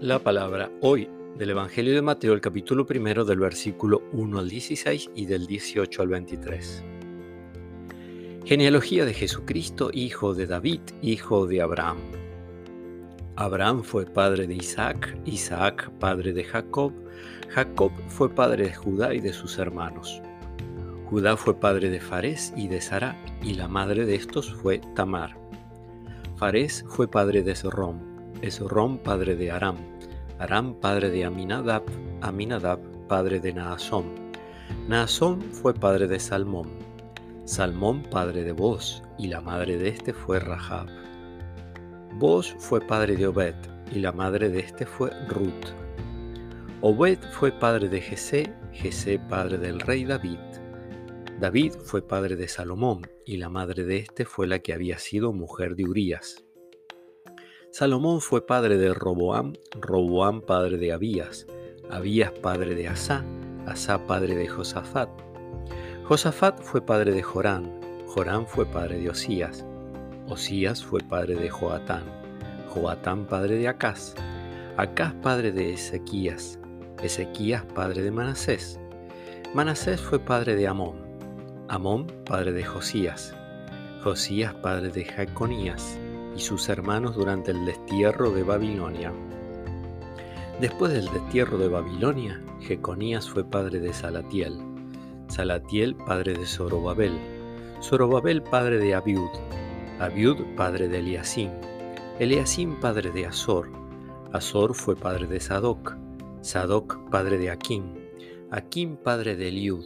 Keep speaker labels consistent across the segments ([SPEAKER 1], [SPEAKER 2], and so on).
[SPEAKER 1] La palabra hoy del Evangelio de Mateo, el capítulo primero del versículo 1 al 16 y del 18 al 23. Genealogía de Jesucristo, hijo de David, hijo de Abraham. Abraham fue padre de Isaac, Isaac padre de Jacob, Jacob fue padre de Judá y de sus hermanos. Judá fue padre de Fares y de Sara, y la madre de estos fue Tamar. Fares fue padre de Zorrom, Esrom padre de Aram, Aram padre de Aminadab, Aminadab padre de Naasón. Naasón fue padre de Salmón, Salmón padre de Boz, y la madre de este fue Rahab. Boz fue padre de Obed, y la madre de este fue Ruth. Obed fue padre de Jesé, Jesé padre del rey David. David fue padre de Salomón, y la madre de este fue la que había sido mujer de Urías. Salomón fue padre de Roboam, Roboam padre de Abías, Abías padre de Asá, Asá padre de Josafat. Josafat fue padre de Jorán, Jorán fue padre de Osías, Osías fue padre de Joatán, Joatán padre de Acaz, Acaz padre de Ezequías, Ezequías padre de Manasés, Manasés fue padre de Amón, Amón padre de Josías, Josías padre de Jaconías, y sus hermanos durante el destierro de Babilonia. Después del destierro de Babilonia, Jeconías fue padre de Salatiel, Salatiel padre de Zorobabel, Zorobabel padre de Abiud, Abiud padre de Eliasim, Eliasim padre de Azor, Azor fue padre de Sadoc, Sadoc padre de Akim, Akim padre de Eliud,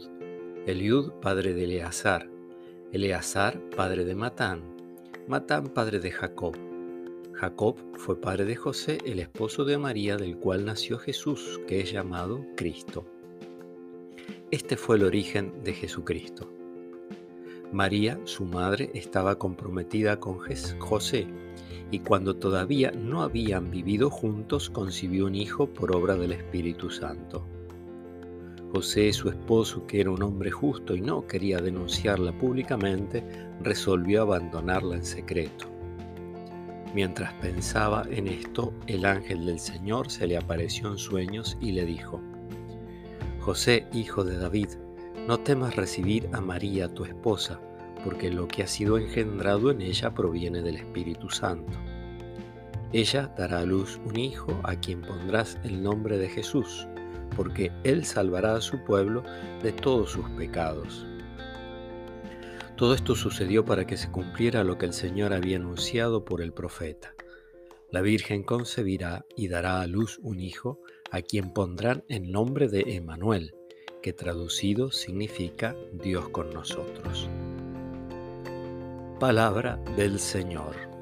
[SPEAKER 1] Eliud padre de Eleazar, Eleazar padre de Matán, Matán, padre de Jacob. Jacob fue padre de José, el esposo de María, del cual nació Jesús, que es llamado Cristo. Este fue el origen de Jesucristo. María, su madre, estaba comprometida con José y cuando todavía no habían vivido juntos concibió un hijo por obra del Espíritu Santo. José, su esposo, que era un hombre justo y no quería denunciarla públicamente, resolvió abandonarla en secreto. Mientras pensaba en esto, el ángel del Señor se le apareció en sueños y le dijo, José, hijo de David, no temas recibir a María, tu esposa, porque lo que ha sido engendrado en ella proviene del Espíritu Santo. Ella dará a luz un hijo a quien pondrás el nombre de Jesús porque Él salvará a su pueblo de todos sus pecados. Todo esto sucedió para que se cumpliera lo que el Señor había anunciado por el profeta. La Virgen concebirá y dará a luz un hijo a quien pondrán el nombre de Emanuel, que traducido significa Dios con nosotros. Palabra del Señor.